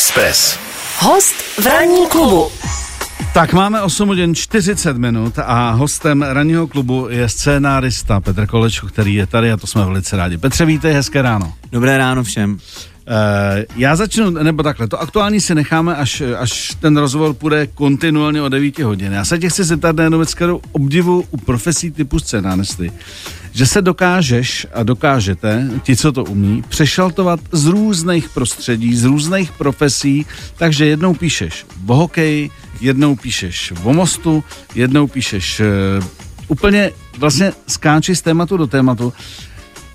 Express. Host v ranní klubu. Tak máme 8 hodin 40 minut a hostem ranního klubu je scénárista Petr Kolečko, který je tady a to jsme velice rádi. Petře, vítej, hezké ráno. Dobré ráno všem. Uh, já začnu, nebo takhle, to aktuální si necháme, až, až ten rozhovor půjde kontinuálně o 9 hodin. Já se tě chci zeptat na jednu věc, kterou obdivu u profesí typu scénáristy, že se dokážeš a dokážete, ti, co to umí, přešaltovat z různých prostředí, z různých profesí, takže jednou píšeš o hokeji, jednou píšeš o mostu, jednou píšeš uh, úplně vlastně skáči z tématu do tématu.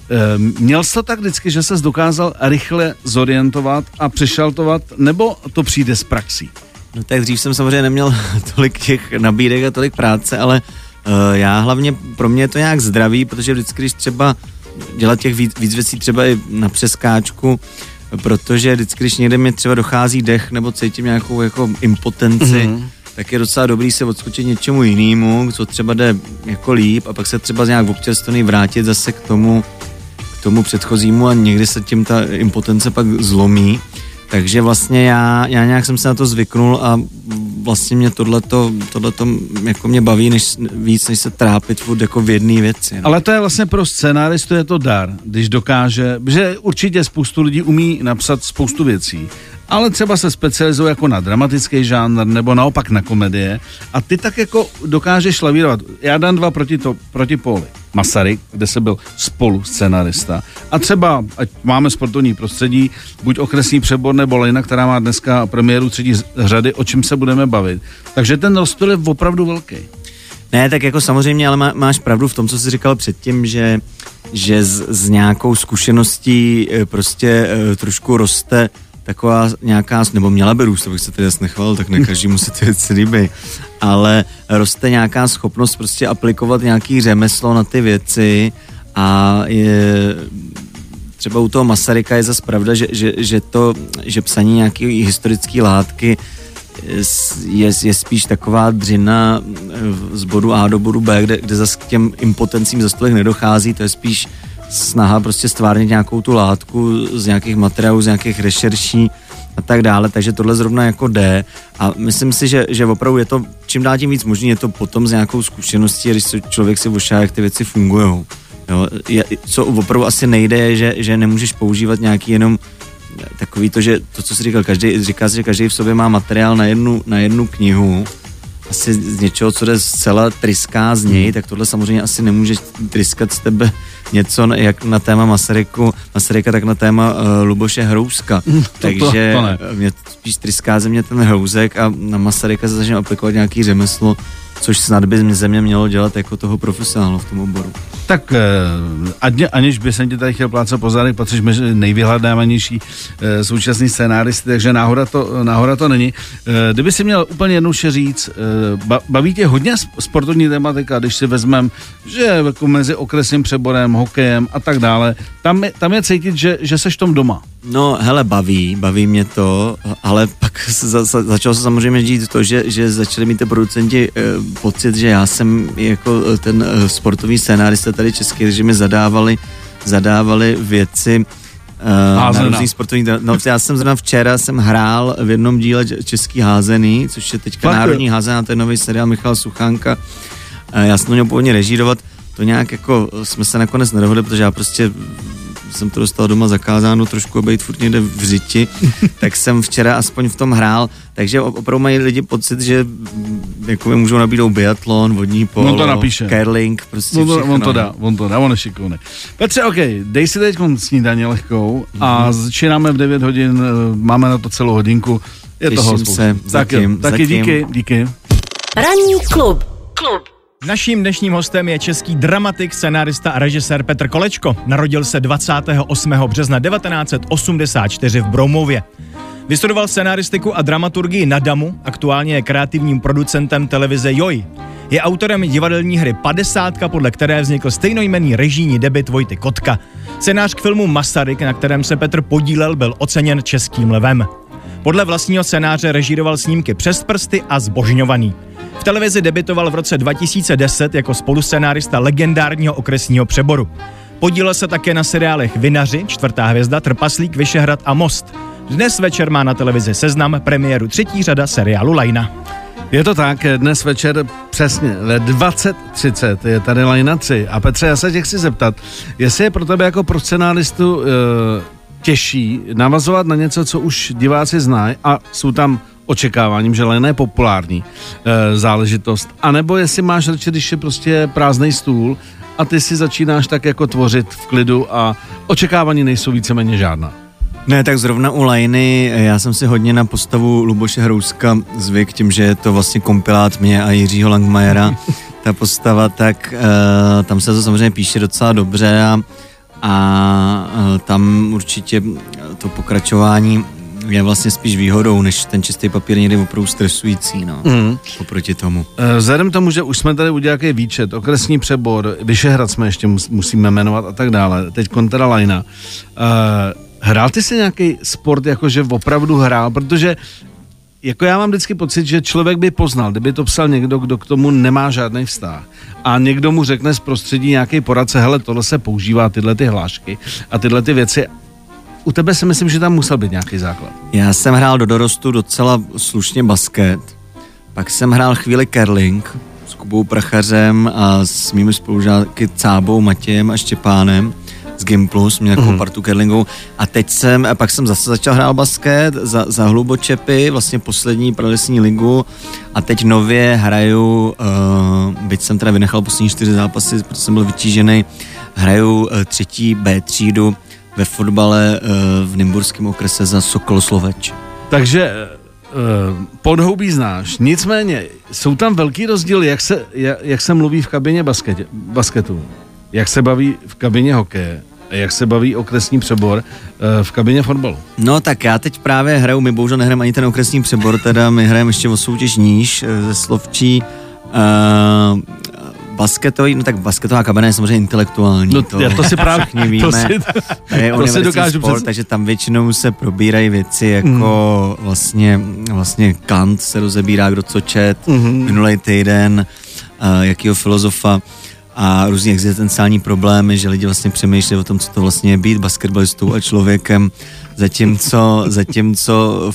Ehm, měl jsi to tak vždycky, že ses dokázal rychle zorientovat a přešaltovat, nebo to přijde z praxí? No tak dřív jsem samozřejmě neměl tolik těch nabídek a tolik práce, ale uh, já hlavně, pro mě je to nějak zdravý, protože vždycky, když třeba dělat těch víc, víc věcí třeba i na přeskáčku, protože vždycky, když někde mi třeba dochází dech nebo cítím nějakou jako impotenci, mm-hmm. tak je docela dobrý se odskočit něčemu jinému, co třeba jde jako líp a pak se třeba nějak občerstvený vrátit zase k tomu, tomu předchozímu a někdy se tím ta impotence pak zlomí. Takže vlastně já, já nějak jsem se na to zvyknul a vlastně mě tohleto, tohleto jako mě baví než, víc, než se trápit furt jako v jedné věci. No. Ale to je vlastně pro scénáristu je to dar, když dokáže, že určitě spoustu lidí umí napsat spoustu věcí, ale třeba se specializuje jako na dramatický žánr nebo naopak na komedie a ty tak jako dokážeš lavírovat. Já dám dva proti, to, proti poli. Masaryk, kde se byl spolu scenarista. A třeba, ať máme sportovní prostředí, buď okresní přebor nebo Lejna, která má dneska premiéru třetí řady, o čem se budeme bavit. Takže ten rozptyl je opravdu velký. Ne, tak jako samozřejmě, ale má, máš pravdu v tom, co jsi říkal předtím, že, že z, z nějakou zkušeností eh, prostě e, trošku roste taková nějaká, nebo měla by růst, abych se tedy nechval, tak ne každý musí ty věci líbí, ale roste nějaká schopnost prostě aplikovat nějaký řemeslo na ty věci a je, třeba u toho Masaryka je zase pravda, že, že, že to, že psaní nějaký historické látky je, je spíš taková dřina z bodu A do bodu B, kde, kde zase k těm impotencím za nedochází, to je spíš snaha prostě stvárnit nějakou tu látku z nějakých materiálů, z nějakých rešerší a tak dále, takže tohle zrovna jako jde a myslím si, že, že opravdu je to, čím dál tím víc možný, je to potom s nějakou zkušeností, když se člověk si vošá, jak ty věci fungují. Jo, je, co opravdu asi nejde, je, že, že nemůžeš používat nějaký jenom takový to, že to, co si říkal, každý, říká se, že každý v sobě má materiál na jednu, na jednu knihu, asi z něčeho, co jde zcela tryská z něj, hmm. tak tohle samozřejmě asi nemůže tryskat z tebe něco jak na téma Masaryku, Masaryka, tak na téma uh, Luboše Hrouska. To, Takže to, to ne. mě spíš tryská ze mě ten Hrouzek a na Masaryka se začne aplikovat nějaký řemeslo, což snad by země mělo dělat jako toho profesionálu v tom oboru. Tak eh, aniž by jsem ti tady chtěl plácat po zádech, patříš mezi nejvyhledávanější eh, současný scénáristy, takže náhoda to, náhoda to není. Eh, kdyby si měl úplně jednoduše říct, baví tě hodně sportovní tematika, když si vezmem, že jako mezi okresním přeborem, hokejem a tak dále, tam je, tam je cítit, že, že seš tom doma. No, hele, baví, baví mě to, ale pak za, za, začalo se samozřejmě dít to, že, že začali mít ty producenti eh, pocit, že já jsem jako eh, ten eh, sportovní scénárista tady český, že mi zadávali, zadávali věci eh, na různých sportovních, no já jsem zrovna včera jsem hrál v jednom díle Český házený, což je teďka Fakt, Národní házená, to je nový seriál Michal Suchánka, eh, já jsem to měl původně režírovat, to nějak jako jsme se nakonec nedohodli, protože já prostě jsem to dostal doma zakázáno trošku být furt někde v řiti, tak jsem včera aspoň v tom hrál, takže opravdu mají lidi pocit, že jako mi můžou nabídnout biatlon, vodní polo, on to napíše. curling, prostě on to, on to dá, on to dá, on je šikovný. Petře, OK, dej si teď snídaně lehkou a mm-hmm. začínáme v 9 hodin, eh, máme na to celou hodinku. Je Těším toho se, tak, zatím, taky zatím. díky, díky. Ranní klub. Klub. Naším dnešním hostem je český dramatik, scenárista a režisér Petr Kolečko. Narodil se 28. března 1984 v Broumově. Vystudoval scenáristiku a dramaturgii na Damu, aktuálně je kreativním producentem televize Joj. Je autorem divadelní hry 50, podle které vznikl stejnojmenný režijní debit Vojty Kotka. Scénář k filmu Masaryk, na kterém se Petr podílel, byl oceněn Českým levem. Podle vlastního scénáře režíroval snímky Přes prsty a Zbožňovaný. V televizi debitoval v roce 2010 jako spoluscenárista legendárního okresního přeboru. Podílel se také na seriálech Vinaři, Čtvrtá hvězda, Trpaslík, Vyšehrad a Most. Dnes večer má na televizi Seznam premiéru třetí řada seriálu Lajna. Je to tak, dnes večer přesně ve 20.30 je tady Lajna 3. A Petře, já se tě chci zeptat, jestli je pro tebe jako pro scenáristu e, těžší navazovat na něco, co už diváci znají a jsou tam očekáváním, že Lena je populární e, záležitost, anebo jestli máš radši, když je prostě prázdný stůl a ty si začínáš tak jako tvořit v klidu a očekávání nejsou víceméně žádná. Ne, tak zrovna u Lajny, já jsem si hodně na postavu Luboše Hrouska zvyk tím, že je to vlastně kompilát mě a Jiřího Langmajera, ta postava, tak uh, tam se to samozřejmě píše docela dobře a, a uh, tam určitě to pokračování je vlastně spíš výhodou, než ten čistý papír někdy opravdu stresující, no, mm. oproti tomu. Eh, vzhledem tomu, že už jsme tady udělali nějaký výčet, okresní přebor, Vyšehrad jsme ještě musíme jmenovat a tak dále, teď kontra Lajna. Uh, Hrál ty si nějaký sport, jakože opravdu hrál, protože jako já mám vždycky pocit, že člověk by poznal, kdyby to psal někdo, kdo k tomu nemá žádný vztah. A někdo mu řekne z prostředí nějaký poradce, hele, tohle se používá, tyhle ty hlášky a tyhle ty věci. U tebe si myslím, že tam musel být nějaký základ. Já jsem hrál do dorostu docela slušně basket, pak jsem hrál chvíli curling s Kubou Prachařem a s mými spolužáky Cábou, Matějem a Štěpánem z Gimplu, jsme měli mm. partu curlingu a teď jsem, a pak jsem zase začal hrát basket za, za hlubočepy, vlastně poslední pralesní ligu a teď nově hraju, uh, byť jsem teda vynechal poslední čtyři zápasy, protože jsem byl vytížený, hraju uh, třetí B třídu ve fotbale uh, v Nymburském okrese za Sokol Sloveč. Takže podhoubí znáš, nicméně jsou tam velký rozdíly, jak se, jak, jak se mluví v kabině basket, basketu jak se baví v kabině hokeje a jak se baví okresní přebor uh, v kabině fotbalu. No tak já teď právě hraju, my bohužel nehrajeme ani ten okresní přebor, teda my hrajeme ještě o soutěž níž eh, ze Slovčí. Uh, basketový, no tak basketová kabina je samozřejmě intelektuální. No, to, já to si právě víme. To si, je to si dokážu sport, před... takže tam většinou se probírají věci jako mm. vlastně, vlastně Kant se rozebírá, kdo co čet, mm-hmm. minulý týden, uh, jakýho filozofa a různý existenciální problémy, že lidi vlastně přemýšlí o tom, co to vlastně je být basketbalistou a člověkem, zatímco, zatímco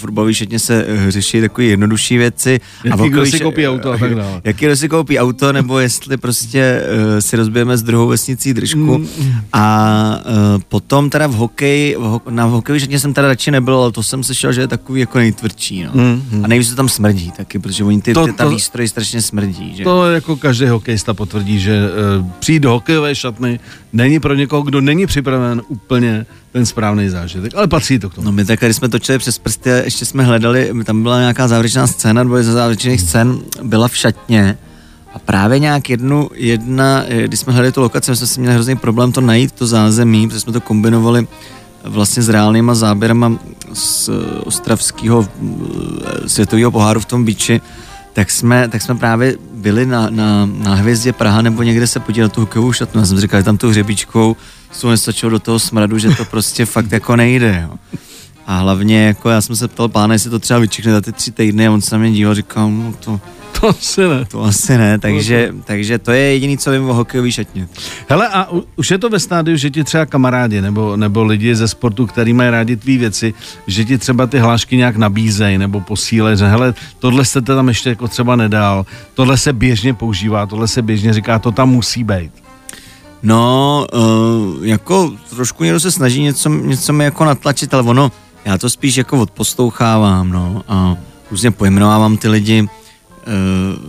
fotbalový šatně se eh, řeší takové jednodušší věci. Jaký a kdo si koupí auto a tak dále. Jaký kdo si koupí auto, nebo jestli prostě uh, si rozbijeme s druhou vesnicí držku. Mm. A uh, potom teda v hokeji, v ho, na hokejový šatně jsem teda radši nebyl, ale to jsem slyšel, že je takový jako nejtvrdší. No. Mm, mm. A nejvíc to tam smrdí taky, protože oni ty, to, ty, ta to, výstroj strašně smrdí. Že? To jako každý hokejista potvrdí, že uh, přijít do hokejové šatny není pro někoho, kdo není připraven úplně ten správný zážitek, ale patří to k tomu. No my tak, když jsme točili přes prsty, ještě jsme hledali, tam byla nějaká závěrečná scéna, nebo ze závěrečných scén byla v šatně a právě nějak jednu, jedna, když jsme hledali tu lokaci, jsme si měli hrozný problém to najít, to zázemí, protože jsme to kombinovali vlastně s reálnýma záběrama z ostravského eh, světového poháru v tom biči, tak jsme, tak jsme právě byli na, na, na hvězdě Praha nebo někde se podívat tu hokejovou šatnu. Já jsem říkal, tam tu hřebičkou nestačilo do toho smradu, že to prostě fakt jako nejde. Jo. A hlavně, jako já jsem se ptal pána, jestli to třeba vyčekne za ty tři týdny a on se na mě díval, říkal, no to, to asi ne. To asi ne, takže, takže to je jediný, co vím o hokejový šatně. Hele, a u, už je to ve stádiu, že ti třeba kamarádi nebo, nebo lidi ze sportu, který mají rádi tvý věci, že ti třeba ty hlášky nějak nabízejí nebo posílejí, že hele, tohle jste tam ještě jako třeba nedal, tohle se běžně používá, tohle se běžně říká, to tam musí být. No, uh, jako trošku někdo se snaží něco, něco mi jako natlačit, ale ono, já to spíš jako odposlouchávám, no, a různě pojmenovávám ty lidi, uh,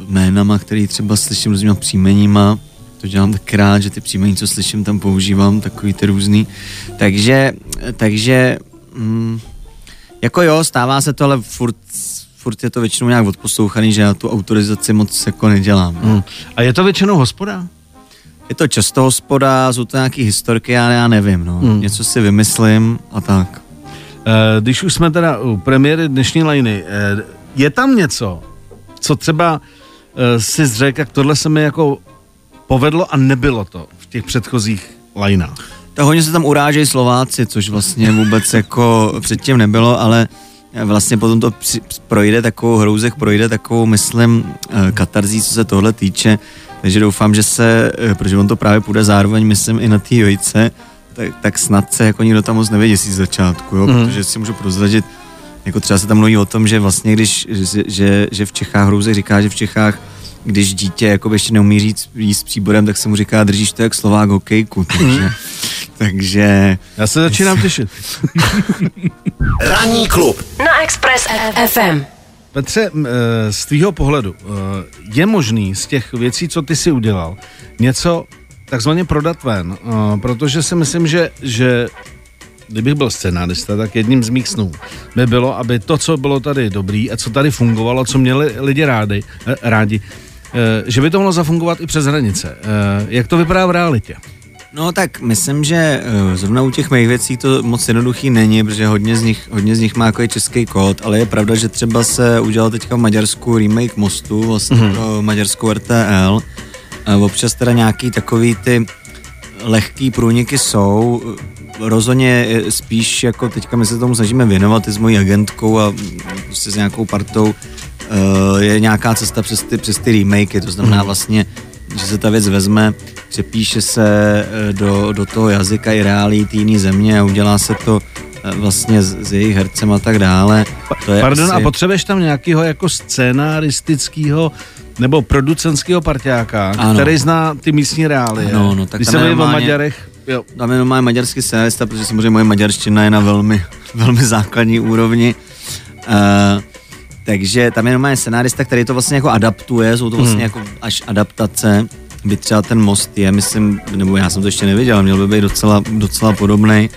jménama, který třeba slyším různýma příjmeníma, to dělám tak rád, že ty příjmení, co slyším, tam používám, takový ty různý. Takže, takže, mm, jako jo, stává se to, ale furt, furt je to většinou nějak odposlouchaný, že já tu autorizaci moc jako nedělám. Mm. A je to většinou hospoda? Je to často hospoda, jsou to nějaký historky, já, já nevím, no. Mm. Něco si vymyslím a tak. E, když už jsme teda u premiéry dnešní lajny, e, je tam něco, co třeba uh, si řekl, jak tohle se mi jako povedlo a nebylo to v těch předchozích lajnách. Tak hodně se tam urážejí Slováci, což vlastně vůbec jako předtím nebylo, ale vlastně potom to při, projde takovou hrouzek, projde takovou, myslím, katarzí, co se tohle týče, takže doufám, že se, eh, protože on to právě půjde zároveň, myslím, i na té jojce, tak, tak snad se jako nikdo tam moc nevěděsí z začátku, jo, Mhm. protože si můžu prozradit, jako třeba se tam mluví o tom, že vlastně když, že, že, že v Čechách, Hrouzek říká, že v Čechách když dítě jako ještě neumí říct, jíst příborem, tak se mu říká, držíš to jak Slovák hokejku, takže, takže Já se začínám těšit. Ranní klub. Na Express FM. Petře, eh, z tvýho pohledu, eh, je možný z těch věcí, co ty si udělal, něco takzvaně prodat ven? Eh, Protože si myslím, že, že kdybych byl scénárista, tak jedním z mých snů by bylo, aby to, co bylo tady dobrý a co tady fungovalo, co měli lidi rádi, rádi, že by to mohlo zafungovat i přes hranice. Jak to vypadá v realitě? No tak myslím, že eh, zrovna u těch mých věcí to moc jednoduchý není, protože hodně z nich, hodně z nich má jako český kód, ale je pravda, že třeba se udělal teďka v Maďarsku remake mostu, vlastně mm-hmm. pro maďarskou RTL. Eh, Občas teda nějaký takový ty lehký průniky jsou, rozhodně spíš jako teďka my se tomu snažíme věnovat i s mojí agentkou a prostě s nějakou partou eh, je nějaká cesta přes ty, přes ty remakey, to znamená vlastně, že se ta věc vezme, přepíše se eh, do, do toho jazyka i reálí té jiné země a udělá se to eh, vlastně s, s jejich hercem a tak dále. To je Pardon, asi- a potřebuješ tam nějakého jako scénaristického nebo producentského parťáka, Ano. který zná ty místní reálie. Ano, no, tak Když je mluví o normálně- Maďarech, jo. Tam je normálně maďarský scenarista, protože samozřejmě moje maďarština je na velmi, velmi základní úrovni. Uh, takže tam je normálně scenárista, který to vlastně jako adaptuje, jsou to vlastně Mhm. jako až adaptace, by třeba ten most je, myslím, nebo já jsem to ještě neviděl, měl by být docela, docela podobný.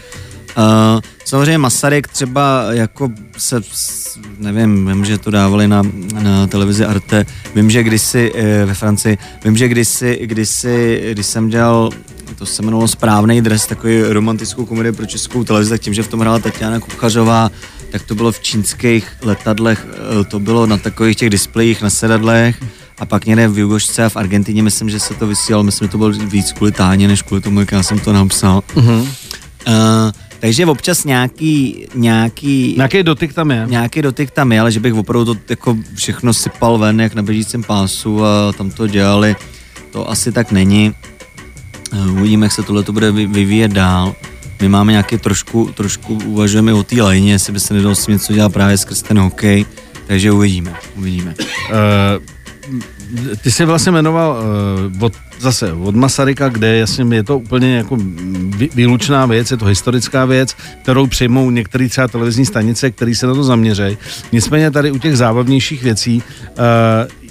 Uh, samozřejmě Masaryk třeba jako se, nevím, vím, že to dávali na, na televizi Arte, vím, že kdysi eh, ve Francii, vím, že kdysi, kdysi, když jsem dělal to se jmenovalo Správný dres, takový romantickou komedii pro českou televizi, tak tím, že v tom hrála Tatiana Kuchařová, tak to bylo v čínských letadlech, eh, to bylo na takových těch displejích na sedadlech a pak někde v Jugošce a v Argentině, myslím, že se to vysílalo, myslím, že to bylo víc kvůli Táně, než kvůli tomu, jak já jsem to napsal. Uh-huh. Uh, takže občas nějaký, nějaký, Nějaký dotyk tam je. nějaký dotyk tam je, ale že bych opravdu to jako všechno sypal ven, jak na běžícím pásu a tam to dělali, to asi tak není. Eh, Uvidíme, jak se tohle bude vy- vyvíjet dál. My máme nějaký trošku, trošku uvažujeme o té lajně, jestli by se nedalo s tím něco dělat právě skrz ten hokej, takže uvidíme, uvidíme. Uh, ty jsi vlastně jmenoval uh, od, zase od Masaryka, kde jasně je to úplně jako vý, výlučná věc, je to historická věc, kterou přijmou některé třeba televizní stanice, které se na to zaměřejí. Nicméně tady u těch zábavnějších věcí uh,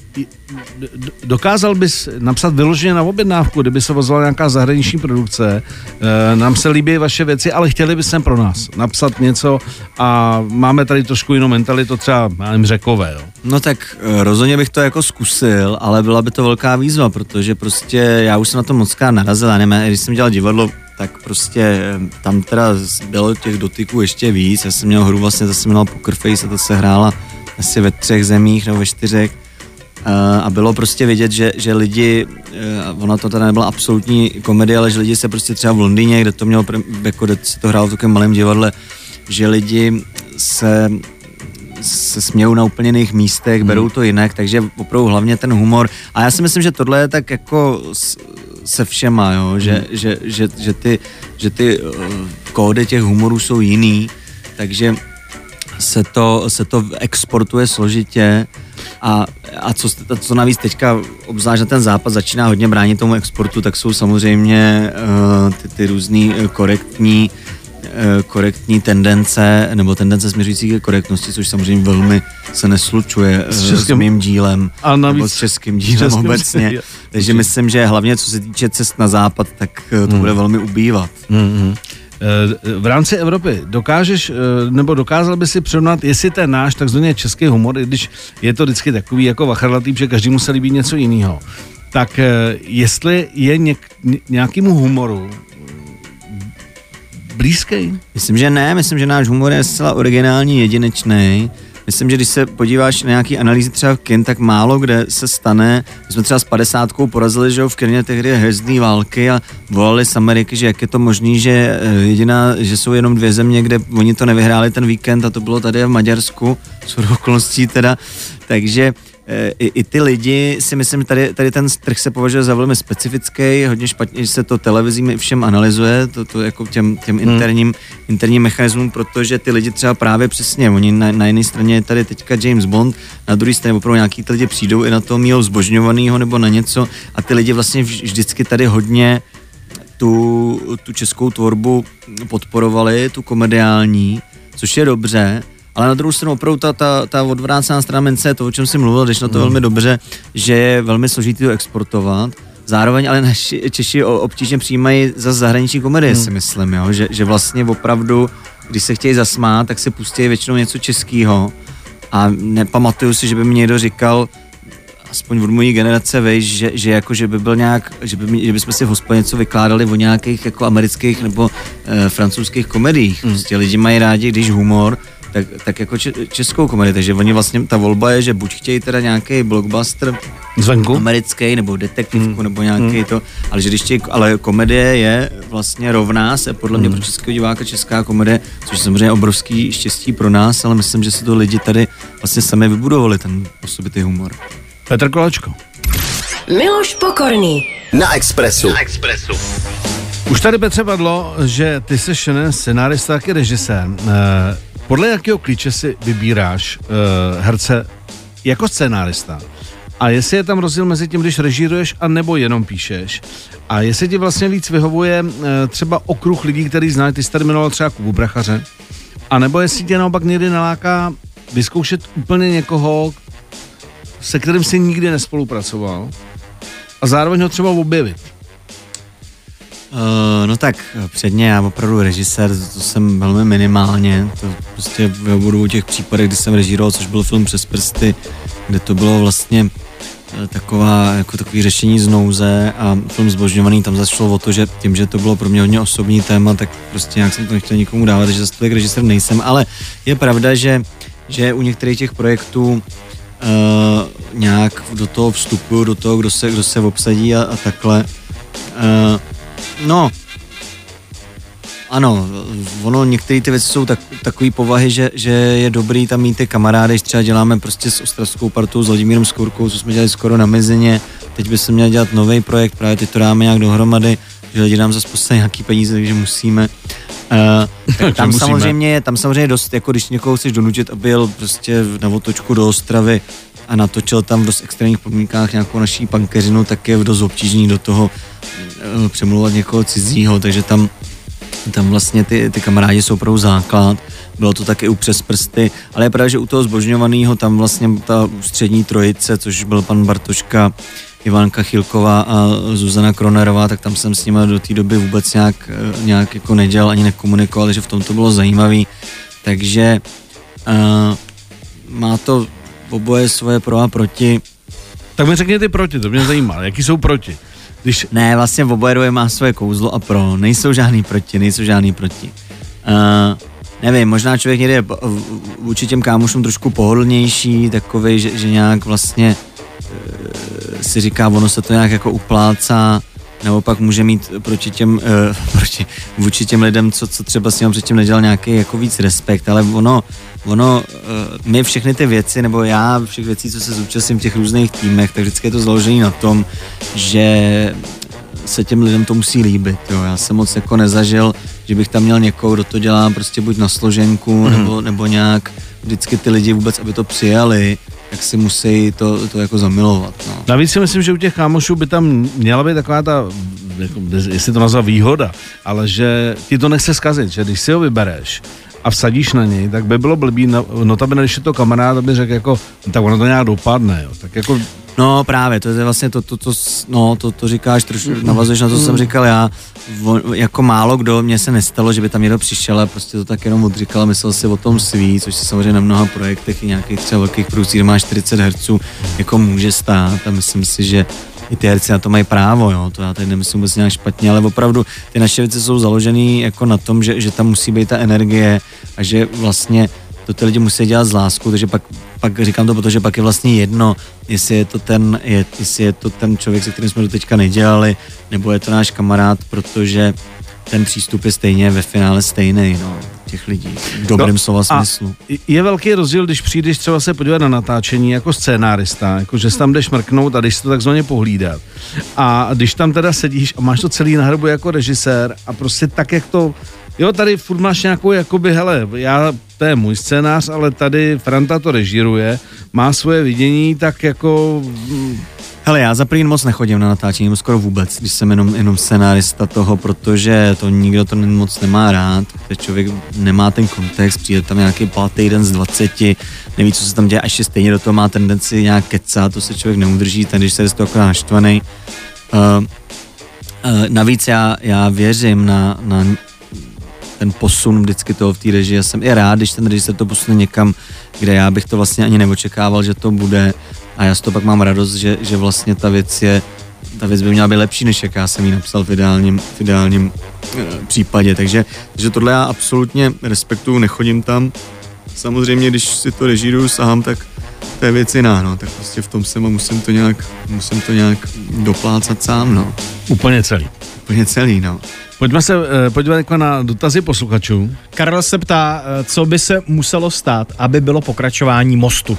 dokázal bys napsat vyloženě na objednávku, kdyby se vozila nějaká zahraniční produkce, e, nám se líbí vaše věci, ale chtěli by sem pro nás napsat něco a máme tady trošku jinou mentalitu, třeba, nevím, řekové, jo. No tak eh, rozhodně bych to jako zkusil, ale byla by to velká výzva, protože prostě já už jsem na to moc narazil, já nevím, když jsem dělal divadlo, tak prostě eh, tam teda bylo těch dotyků ještě víc, já jsem měl hru vlastně, to se jmenovala Poker Face a to se hrála asi ve třech zemích nebo ve čtyřech a bylo prostě vidět, že, že lidi, eh, ona to teda nebyla absolutní komedie, ale že lidi se prostě třeba v Londýně, kde to mělo, jako kde se to hrálo v takovém malém divadle, že lidi se se smějou na úplně jiných místech, Hmm. berou to jinak, takže opravdu hlavně ten humor. A já si myslím, že tohle je tak jako se všema, jo? Že, Hmm. že, že, že, ty, že ty uh, kódy těch humorů jsou jiný, takže se to, se to exportuje složitě a, a co, co navíc teďka obzvlášť na ten západ začíná hodně bránit tomu exportu, tak jsou samozřejmě uh, ty, ty různý eh, korektní eh, korektní tendence, nebo tendence směřující ke korektnosti, což samozřejmě velmi se neslučuje S s, českým- s mým dílem, A navíc nebo s českým dílem českým- obecně. Takže myslím, že hlavně co se týče cest na západ, tak eh, Hmm. to bude velmi ubývat. Mm-hmm. V rámci Evropy dokážeš, eh, nebo dokázal by si přirovnat, jestli ten náš takzvaný český humor, i když je to vždycky takový jako vachrlatý, že každému se líbí něco jiného, tak eh, jestli je něk, ně- nějakému humoru blízký? Myslím, že ne, myslím, že náš humor je zcela originální, jedinečný. Myslím, že když se podíváš na nějaký analýzy třeba v kin, tak málo kde se stane. My jsme třeba s 50 porazili, že v kině tehdy hvězdný války a volali z Ameriky, že jak je to možný, že eh, jediná, že jsou jenom dvě země, kde oni to nevyhráli ten víkend a to bylo tady v Maďarsku, s okolností teda. Takže i, i ty lidi si myslím, že tady, tady ten trh se považuje za velmi specifický, hodně špatně se to televizím všem analyzuje, to, to jako těm, těm hmm. interním, interním mechanismům, protože ty lidi třeba právě přesně, oni na, na jedné straně je tady teďka James Bond, na druhé straně opravdu nějaký ty lidi přijdou i na to mýho zbožňovaného nebo na něco a ty lidi vlastně vždycky tady hodně tu, tu českou tvorbu podporovali, tu komediální, což je dobře, ale na druhou stranu opravdu ta, ta, ta odvrácená strana mince je to, o čem jsem mluvil, když na to mm. velmi dobře, že je velmi složitý to exportovat. Zároveň ale naši Češi obtížně přijímají za zahraniční komedie, mm. si myslím, jo? Že, že vlastně opravdu, když se chtějí zasmát, tak se pustí většinou něco českého. A nepamatuju si, že by mi někdo říkal, aspoň od mojí generace, vejš, že, že, jako, že by byl nějak, že, by, že bychom si v hospodě něco vykládali o nějakých jako amerických nebo e, francouzských komediích. Mm. Prostě lidi mají rádi, když humor, tak, tak jako če, českou komedii, takže oni vlastně, ta volba je, že buď chtějí teda nějaký blockbuster Zvenku? americký, nebo detektivku, mm. nebo nějaký mm. to, ale že když chtějí, ale komedie je vlastně rovná se podle mě mm. pro českého diváka česká komedie, což je samozřejmě obrovský štěstí pro nás, ale myslím, že se to lidi tady vlastně sami vybudovali, ten osobitý humor. Petr Kolečko. Miloš Pokorný. Na Expressu. Na Expressu. Už tady Petře padlo, že ty jsi scenárista, taky režisér. Eh, podle jakého klíče si vybíráš uh, herce jako scénárista? A jestli je tam rozdíl mezi tím, když režíruješ a nebo jenom píšeš? A jestli ti vlastně víc vyhovuje uh, třeba okruh lidí, který znají, ty jsi tady třeba Kubu Brachaře, a nebo jestli tě naopak někdy naláká vyzkoušet úplně někoho, se kterým jsi nikdy nespolupracoval a zároveň ho třeba objevit. Uh, no tak předně já opravdu režisér, to jsem velmi minimálně, to prostě v obou těch případech, kdy jsem režíroval, což byl film Přes prsty, kde to bylo vlastně eh, taková, jako takový řešení z nouze a film zbožňovaný, tam zašlo o to, že tím, že to bylo pro mě hodně osobní téma, tak prostě nějak jsem to nechtěl nikomu dávat, že zase tak režisér nejsem, ale je pravda, že, že u některých těch projektů uh, nějak do toho vstupuju, do toho, kdo se, kdo se obsadí a, a takhle. Uh, No, ano, ono, některé ty věci jsou tak, takové povahy, že, že je dobrý tam mít ty kamarády, když třeba děláme prostě s ostravskou partou, s Vladimírem Skurkou, co jsme dělali skoro na mezině, teď by se měl dělat nový projekt, právě teď to dáme nějak dohromady, že lidi nám zase postaví nějaký peníze, takže musíme. Uh, tak tam musíme. samozřejmě, tam samozřejmě dost, jako když někoho chceš donutit, aby jel prostě na otočku do Ostravy a natočil tam v dost extrémních podmínkách nějakou naší pankeřinu, tak je dost obtížný do toho uh, přemluvat někoho cizího, takže tam tam vlastně ty, ty kamarádi jsou opravdu základ, bylo to taky u přes prsty, ale je pravda, že u toho zbožňovaného tam vlastně ta střední trojice, což byl pan Bartoška, Ivanka Chilková a Zuzana Kronerová, tak tam jsem s nimi do té doby vůbec nějak, eh, nějak jako nedělal ani nekomunikoval, že v tom to bylo zajímavý. Takže uh, má to oboje svoje pro a proti. Tak mi řekněte proti, to mě zajímá. Jaký jsou proti? Když... Ne, vlastně oboje má svoje kouzlo a pro. Nejsou žádný proti, nejsou žádný proti. Uh, nevím, možná člověk někde je vůči těm kámošům trošku pohodlnější, takový, že, že nějak vlastně uh, si říká, ono se to nějak jako uplácá, naopak může mít proti těm, uh, proti, vůči těm lidem, co, co třeba s ním předtím nedělal nějaký jako víc respekt, ale ono, ono, uh, my všechny ty věci, nebo já všech věcí, co se zúčastním v těch různých týmech, tak vždycky je to založené na tom, že se těm lidem to musí líbit. Jo. Já jsem moc jako nezažil, že bych tam měl někoho, kdo to dělá prostě buď na složenku, mm. nebo, nebo nějak vždycky ty lidi vůbec, aby to přijali, tak si musí to, to jako zamilovat. No. Navíc si myslím, že u těch kámošů by tam měla být taková ta, jako, jestli to nazva výhoda, ale že ti to nechce zkazit, že když si ho vybereš a vsadíš na něj, tak by bylo blbý, no, notabene, když je to kamarád, aby řekl jako, tak ono to nějak dopadne, jo. tak jako No právě, to je vlastně to, to, to, no, to, to říkáš, trošku navazuješ na to, co jsem říkal já, jako málo kdo, mně se nestalo, že by tam někdo přišel a prostě to tak jenom odříkal a myslel si o tom svý, což se samozřejmě na mnoha projektech i nějakých třeba velkých produkcích, má 40 Hz, jako může stát a myslím si, že i ty herci na to mají právo, jo, to já tady nemyslím vůbec nějak špatně, ale opravdu ty naše věci jsou založené jako na tom, že, že tam musí být ta energie a že vlastně to ty lidi musí dělat z lásku, takže pak, pak říkám to, protože pak je vlastně jedno, jestli je to ten, je, jestli je to ten člověk, se kterým jsme do teďka nedělali, nebo je to náš kamarád, protože ten přístup je stejně ve finále stejný. No. těch lidí. V dobrém no, slova smyslu. Je velký rozdíl, když přijdeš třeba se podívat na natáčení jako scénárista, jako že tam jdeš mrknout a jdeš to takzvaně pohlídat. A když tam teda sedíš a máš to celý na hrbu jako režisér a prostě tak, jak to Jo, tady furt máš nějakou, jakoby, hele, já, to je můj scénář, ale tady Franta to režíruje, má svoje vidění, tak jako... Mm. Hele, já za první moc nechodím na natáčení, skoro vůbec, když jsem jenom, jenom scenárista toho, protože to nikdo to moc nemá rád, protože člověk nemá ten kontext, přijde tam nějaký pátý den z 20, neví, co se tam děje, až je stejně do toho má tendenci nějak kecat, to se člověk neudrží, ten, když se z toho akorát naštvaný. Uh, uh, navíc já, já věřím na, na ten posun vždycky toho v té režii. Já jsem i rád, když ten režisér to posune někam, kde já bych to vlastně ani neočekával, že to bude. A já z toho pak mám radost, že, že vlastně ta věc je, ta věc by měla být lepší, než jak já jsem ji napsal v ideálním, v ideálním e, případě. Takže, takže tohle já absolutně respektuju, nechodím tam. Samozřejmě, když si to režíruju sám, tak to je věc jiná, no. Tak prostě v tom jsem a musím to nějak, musím to nějak doplácat sám, no. Úplně celý. Úplně celý, no. Pojďme se eh, podívat jako na dotazy posluchačů. Karel se ptá, eh, co by se muselo stát, aby bylo pokračování mostu.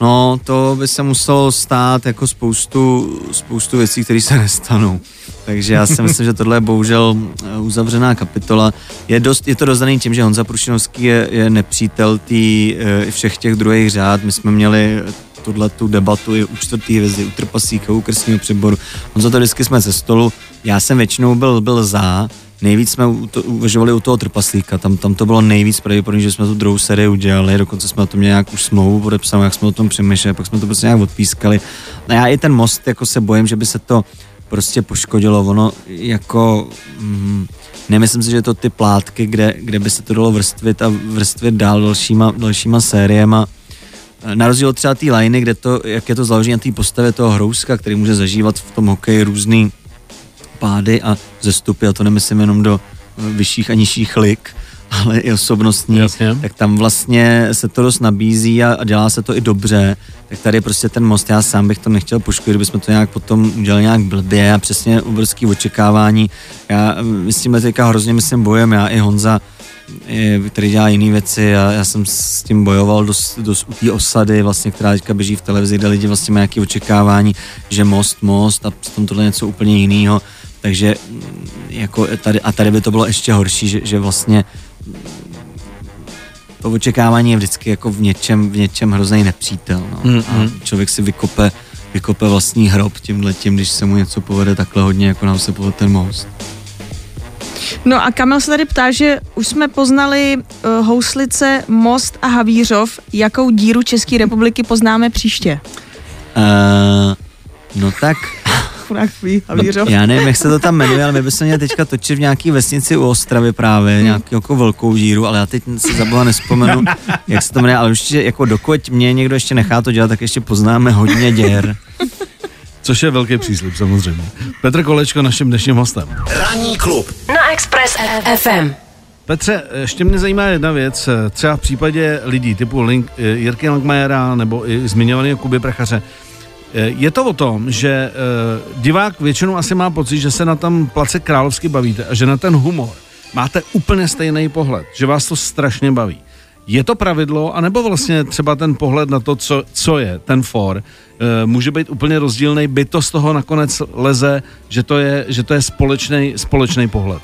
No, to by se muselo stát jako spoustu, spoustu věcí, které se nestanou. Takže já si myslím, že tohle je bohužel eh, uzavřená kapitola. Je, dost, je to rozdaný tím, že Honza Prušinovský je, je nepřítel tý, všech těch druhých řád. My jsme měli tuhle tu debatu i u čtvrtý hvězdy, u trpasíka, u krstního přeboru. On za to vždycky jsme ze stolu. Já jsem většinou byl, byl za, nejvíc jsme uvažovali u toho trpaslíka, tam, tam to bylo nejvíc pravděpodobně, že jsme tu druhou sérii udělali, dokonce jsme o tom měli nějak už smlouvu podepsanou, jak jsme o tom přemýšleli, pak jsme to prostě nějak odpískali. A já i ten most, jako se bojím, že by se to prostě poškodilo, ono jako, mm, nemyslím si, že to ty plátky, kde, kde by se to dalo vrstvit a vrstvit dál dalšíma, dalšíma sériema, na rozdíl od třeba té liney, kde to, jak je to založené na té postavě toho hrouska, který může zažívat v tom hokeji různý pády a zestupy, a to nemyslím jenom do vyšších a nižších lik, ale i osobnostní, Jasně. tak tam vlastně se to dost nabízí a, a dělá se to i dobře. Tak tady prostě ten most, já sám bych to nechtěl poškodit, kdybychom to nějak potom udělali nějak blbě a přesně obrovský očekávání. Já s tím teďka hrozně myslím bojem, já i Honza, který dělá jiné věci a já jsem s tím bojoval dost, dost u té osady, vlastně, která teďka běží v televizi, kde lidi vlastně mají nějaké očekávání, že most, most a potom tohle něco úplně jiného. Takže mm, jako tady, a tady by to bylo ještě horší, že, že vlastně to očekávání je vždycky jako v něčem, v něčem hrozný nepřítel. No. Mm-hmm. A člověk si vykope, vykope vlastní hrob tímhle tím, když se mu něco povede takhle hodně, jako nám se povedl ten most. No a Kamil se tady ptá, že už jsme poznali uh, Houslice, Most a Havířov. Jakou díru České republiky poznáme příště? Uh, no tak... Havířov. No, já nevím, jak se to tam jmenuje, ale my bychom měli teďka točit v nějaký vesnici u Ostravy právě, hmm. nějakou jako velkou díru, ale já teď si zabila nespomenu, jak se to jmenuje, ale určitě jako dokud mě někdo ještě nechá to dělat, tak ještě poznáme hodně děr. Což je velký příslip samozřejmě. Petr Kolečko naším dnešním hostem. Ranní klub na Express FM. Petře, ještě mě zajímá jedna věc, třeba v případě lidí typu Link, eh, Jirky Langmajera nebo i zmiňovaného Kuby Prachaře, je to o tom, že eh, divák většinou asi má pocit, že se na tam place královsky bavíte a že na ten humor máte úplně stejný pohled, že vás to strašně baví. Je to pravidlo, anebo vlastně třeba ten pohled na to, co, co je ten for, eh, může být úplně rozdílný, by to z toho nakonec leze, že to je, že to je společný, společný pohled.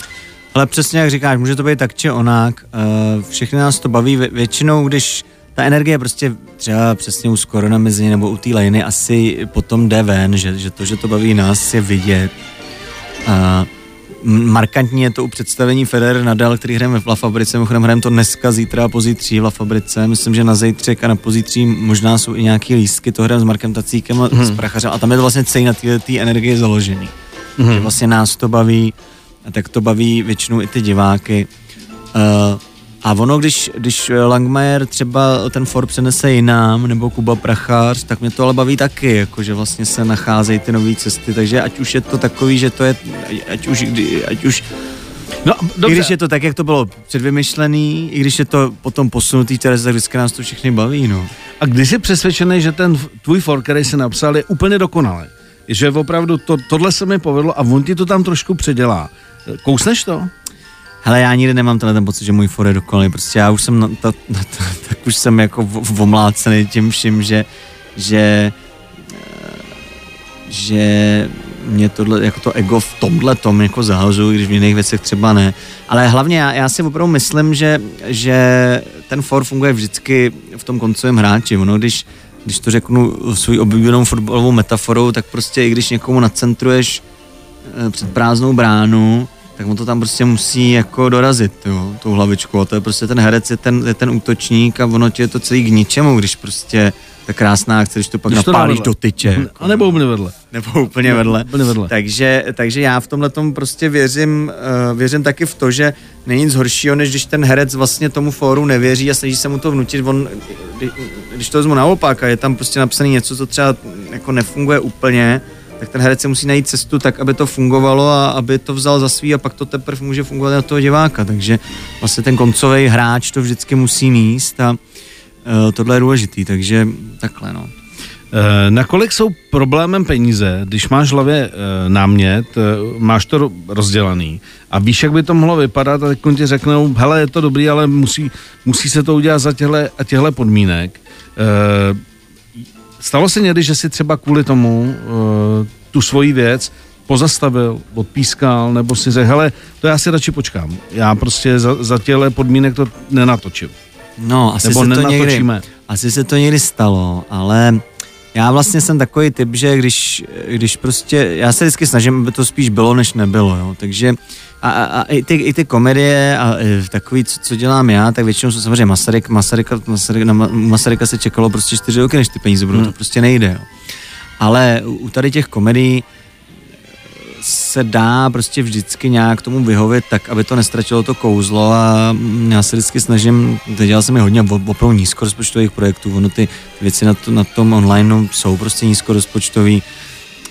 Ale přesně jak říkáš, může to být tak či onak, eh, všechny nás to baví, většinou, když ta energie prostě třeba přesně u Skorona mezi nebo u té liny asi potom jde ven, že, že to, že to baví nás je vidět. A markantní je to u představení Federer Nadal, který hrajeme v La Fabrice, mimochodem hrajeme to dneska, zítra a pozítří v La Fabrice, myslím, že na zítřek a na pozítří možná jsou i nějaký lístky, to hrajeme s Markem Tacíkem a hmm. s Prachařem a tam je to vlastně celý na té energie založený. Hmm. Že vlastně nás to baví, a tak to baví většinou i ty diváky. Uh, a ono, když, když Langmajer třeba ten for přenese jinam, nebo Kuba Prachář, tak mě to ale baví taky, jako že vlastně se nacházejí ty nové cesty, takže ať už je to takový, že to je, ať už, ať už No, dobře. I když je to tak, jak to bylo předvymyšlený, i když je to potom posunutý, tak vždycky nás to všechny baví, no. A když jsi přesvědčený, že ten tvůj for, který jsi napsal, je úplně dokonalý, že opravdu to, tohle se mi povedlo a on ti to tam trošku předělá. Kousneš to? Hele, já nikdy nemám tenhle ten pocit, že můj for je dokonalý, prostě já už jsem, na to, na to, tak už jsem jako omlácený tím vším, že, že, eh, že mě tohle, jako to ego v tomhle tom jako zahazují, když v jiných věcech třeba ne. Ale hlavně já, já si opravdu myslím, že, že ten for funguje vždycky v tom koncovém hráči. Ono, když, když to řeknu svou oblíbenou fotbalovou metaforou, tak prostě i když někomu nacentruješ eh, před prázdnou bránu, tak on to tam prostě musí jako dorazit, jo, tou hlavičku. A to je prostě ten herec, je ten, je ten útočník a ono ti je to celý k ničemu, když prostě ta krásná akce, když to pak když napálíš to do tyče. Jako. A nebo úplně vedle. Nebo úplně ne, vedle. Úplně vedle. Takže, takže já v tomhle tom prostě věřím, uh, věřím taky v to, že není nic horšího, než když ten herec vlastně tomu fóru nevěří a snaží se mu to vnutit. On, když to vezmu naopak a je tam prostě napsané něco, co třeba jako nefunguje úplně, tak ten herec si musí najít cestu tak, aby to fungovalo a aby to vzal za svý a pak to teprve může fungovat na toho diváka. Takže vlastně ten koncový hráč to vždycky musí míst a uh, tohle je důležitý, takže takhle no. Eh, nakolik jsou problémem peníze, když máš v hlavě uh, námět, máš to rozdělaný a víš, jak by to mohlo vypadat a teď ti řeknou, hele, je to dobrý, ale musí, musí se to udělat za těhle a těhle podmínek. Stalo se někdy, že si třeba kvůli tomu uh, tu svoji věc pozastavil, odpískal, nebo si řekl, hele, to já si radši počkám. Já prostě za, za těle podmínek to nenatočím. No, asi nebo se, to někdy, asi se to někdy stalo, ale já vlastně jsem takový typ, že když, když prostě, já se vždycky snažím, aby to spíš bylo, než nebylo, jo, takže a, a, a i, ty, i ty komedie a i takový, co, co, dělám já, tak většinou jsou samozřejmě Masaryk, Masaryka, Masaryka, na Masaryka se čekalo prostě čtyři roky, než ty peníze budou, hmm. to prostě nejde, jo. Ale u tady těch komedií se dá prostě vždycky nějak tomu vyhovit tak, aby to nestratilo to kouzlo a já se vždycky snažím, dělal jsem i hodně opravdu nízkorozpočtových projektů, ono ty věci na, to, na tom online jsou prostě nízkorozpočtový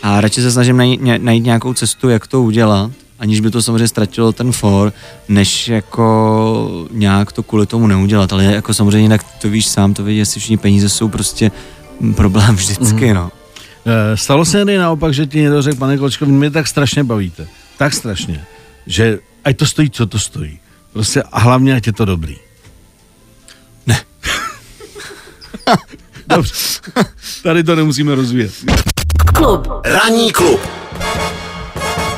a radši se snažím najít, najít nějakou cestu, jak to udělat aniž by to samozřejmě ztratilo ten for, než jako nějak to kvůli tomu neudělat, ale jako samozřejmě jinak to víš sám, to vidíš, jestli všichni peníze jsou prostě problém vždycky, mm. no. Eh, stalo se někdy naopak, že ti někdo řekl, pane Kolečko, mě tak strašně bavíte, tak strašně, že ať to stojí, co to stojí. Prostě a hlavně, ať je to dobrý. Ne. Dobře, tady to nemusíme rozvíjet. Klub. Ranní klub.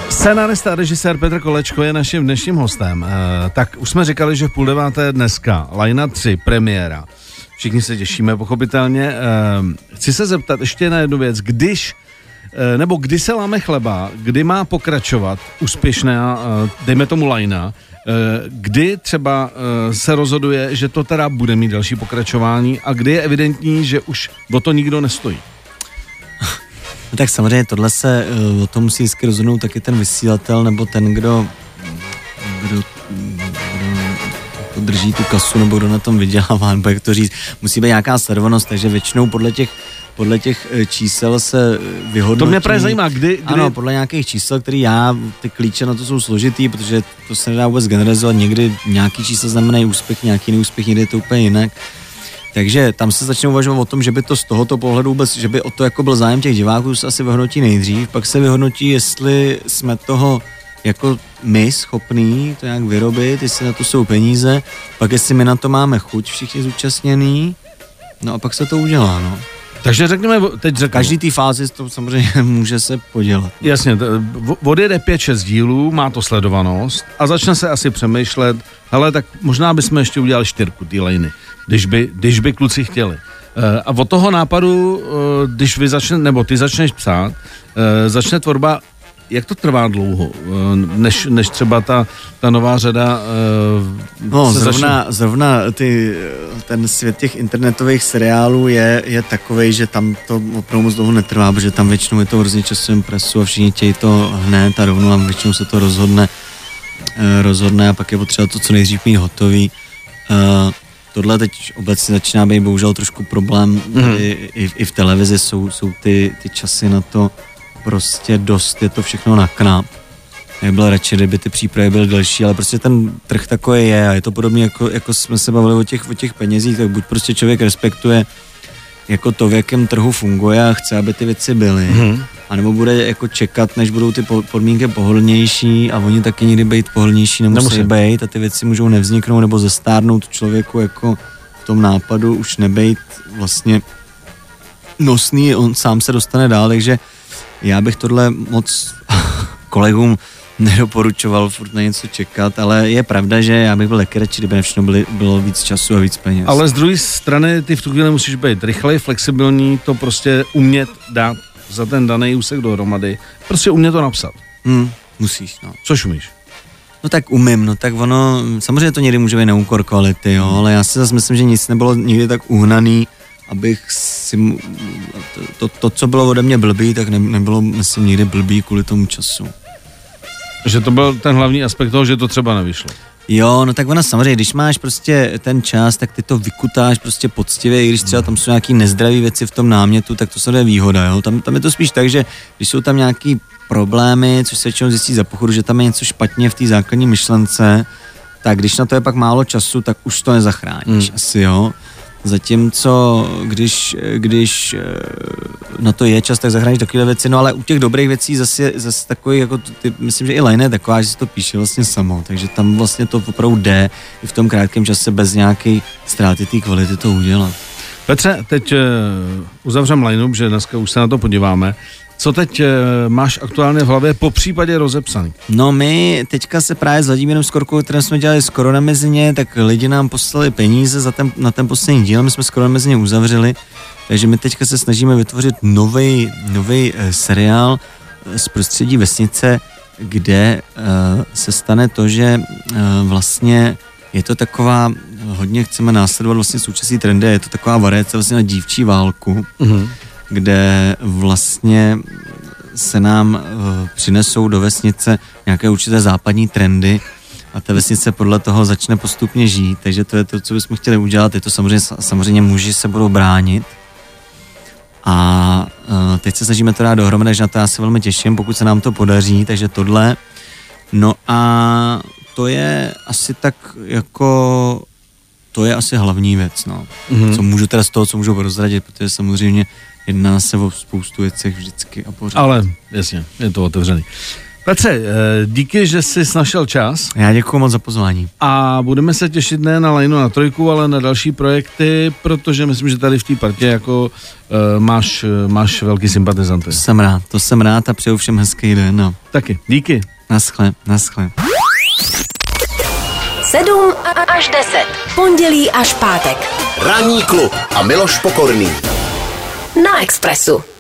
Scenárista a režisér Petr Kolečko je naším dnešním hostem. E, tak už jsme říkali, že v půl deváté dneska, Lajna 3, premiéra. Všichni se těšíme, pochopitelně. E, chci se zeptat ještě na jednu věc. Když e, nebo kdy se láme chleba, kdy má pokračovat úspěšná, dejme tomu lajna, kdy třeba se rozhoduje, že to teda bude mít další pokračování a kdy je evidentní, že už o to nikdo nestojí? No tak samozřejmě tohle se, o tom musí vždycky rozhodnout taky ten vysílatel nebo ten, kdo, kdo drží tu kasu nebo kdo na tom vydělává, nebo jak to říct, musí být nějaká sledovanost, takže většinou podle těch podle těch eh, čísel se eh, vyhodnotí. To mě právě zajímá, kdy, kdy... Ano, podle nějakých čísel, který já, ty klíče na to jsou složitý, protože to se nedá vůbec generalizovat. Někdy nějaký čísla znamenají úspěch, nějaký neúspěch, někdy je to úplně jinak. Takže tam se začne uvažovat o tom, že by to z tohoto pohledu vůbec, že by o to jako byl zájem těch diváků, se asi vyhodnotí nejdřív, pak se vyhodnotí, jestli jsme toho jako my schopní to nějak vyrobit, jestli na to jsou peníze, pak jestli my na to máme chuť všichni zúčastnění, no a pak se to udělá, no. Takže řekněme, teď řeknu. Každý té fázi to samozřejmě může se podělat. Jasně, odjede 5-6 dílů, má to sledovanost a začne se asi přemýšlet, hele, tak možná bychom ještě udělali čtyřku té lejny když by, když by kluci chtěli. Eh, a od toho nápadu, eh, když vy začne, nebo ty začneš psát, eh, začne tvorba jak to trvá dlouho, než, než třeba ta, ta nová řada No, zrovna, začne... zrovna ty, ten svět těch internetových seriálů je, je takový, že tam to opravdu moc dlouho netrvá, protože tam většinou je to hrozně časovém presu a všichni chtějí to hned a rovnou a většinou se to rozhodne, rozhodne a pak je potřeba to co nejdřív mít hotový tohle teď obecně začíná být bohužel trošku problém. Mm. I, i, I v televizi jsou, jsou ty, ty časy na to prostě dost, je to všechno na knap. Já byl radši, kdyby ty přípravy byly delší, ale prostě ten trh takový je a je to podobně jako, jako jsme se bavili o těch, o těch penězích, tak buď prostě člověk respektuje jako to, v jakém trhu funguje a chce, aby ty věci byly. Mm. anebo bude jako čekat, než budou ty podmínky pohodlnější a oni taky někdy být pohodlnější nemusí, nemusí být a ty věci můžou nevzniknout nebo zestárnout člověku jako v tom nápadu už nebejt vlastně nosný, on sám se dostane dál, takže já bych tohle moc kolegům nedoporučoval furt na něco čekat, ale je pravda, že já bych byl taky radši, kdyby všechno byly, bylo víc času a víc peněz. Ale z druhé strany ty v tu chvíli musíš být rychlej, flexibilní, to prostě umět dát za ten daný úsek dohromady, prostě umět to napsat. Hmm, musíš, no. Což umíš? No tak umím, no tak ono, samozřejmě to někdy může být na úkor kvality, jo, ale já si zase myslím, že nic nebylo nikdy tak uhnaný, abych si, to, to, to co bylo ode mě blbý, tak ne, nebylo, myslím, nikdy blbý kvůli tomu času. Že to byl ten hlavní aspekt toho, že to třeba nevyšlo. Jo, no tak ona samozřejmě, když máš prostě ten čas, tak ty to vykutáš prostě poctivě, i když třeba tam jsou nějaký nezdravé věci v tom námětu, tak to se je výhoda, jo. Tam, tam je to spíš tak, že když jsou tam nějaký problémy, což se většinou zjistí za pochodu, že tam je něco špatně v té základní myšlence, tak když na to je pak málo času, tak už to nezachráníš hmm. asi, jo. Zatímco, když, když eh, na to je čas, tak zahraníš takové věci, no ale u těch dobrých věcí zase, zase takový, jako ty, myslím, že i line je taková, že se to píše vlastně samo, takže tam vlastně to opravdu jde i v tom krátkém čase bez nějaké ztráty té kvality to udělat. Petře, teď uh, uzavřem line že dneska už se na to podíváme. Co teď e, máš aktuálně v hlavě po případě rozepsaný? No my teďka se právě s Vladimírem Skorkou, které jsme dělali skoro na mezině, tak lidi nám poslali peníze za ten, na ten poslední díl, my jsme skoro na mezině uzavřeli, takže my teďka se snažíme vytvořit nový nový e, seriál e, z prostředí vesnice, kde e, se stane to, že e, vlastně je to taková, hodně chceme následovat vlastně současný trendy, je to taková variace vlastně na dívčí válku, mm-hmm kde vlastně se nám uh, přinesou do vesnice nějaké určité západní trendy a ta vesnice podle toho začne postupně žít, takže to je to, co bychom chtěli udělat. Je to samozřejmě, samozřejmě muži se budou bránit a uh, teď se snažíme to dát dohromady, takže na to já se velmi těším, pokud se nám to podaří, takže tohle. No a to je asi tak jako to je asi hlavní věc, no. Mm-hmm. Co můžu teda z toho, co můžu prozradit, protože samozřejmě jedná se o spoustu věcech vždycky a pořád. Ale jasně, je to otevřený. Petře, eh, díky, že jsi našel čas. Já děkuji moc za pozvání. A budeme se těšit ne na Lajnu na trojku, ale na další projekty, protože myslím, že tady v té partě jako uh, máš, máš velký sympatizanty. Jsem rád, to jsem rád a přeju všem hezký den. No. Taky, díky. Naschle, naschle. 7 až 10. Pondělí až pátek. Ranní klub a Miloš Pokorný. Na Expressu.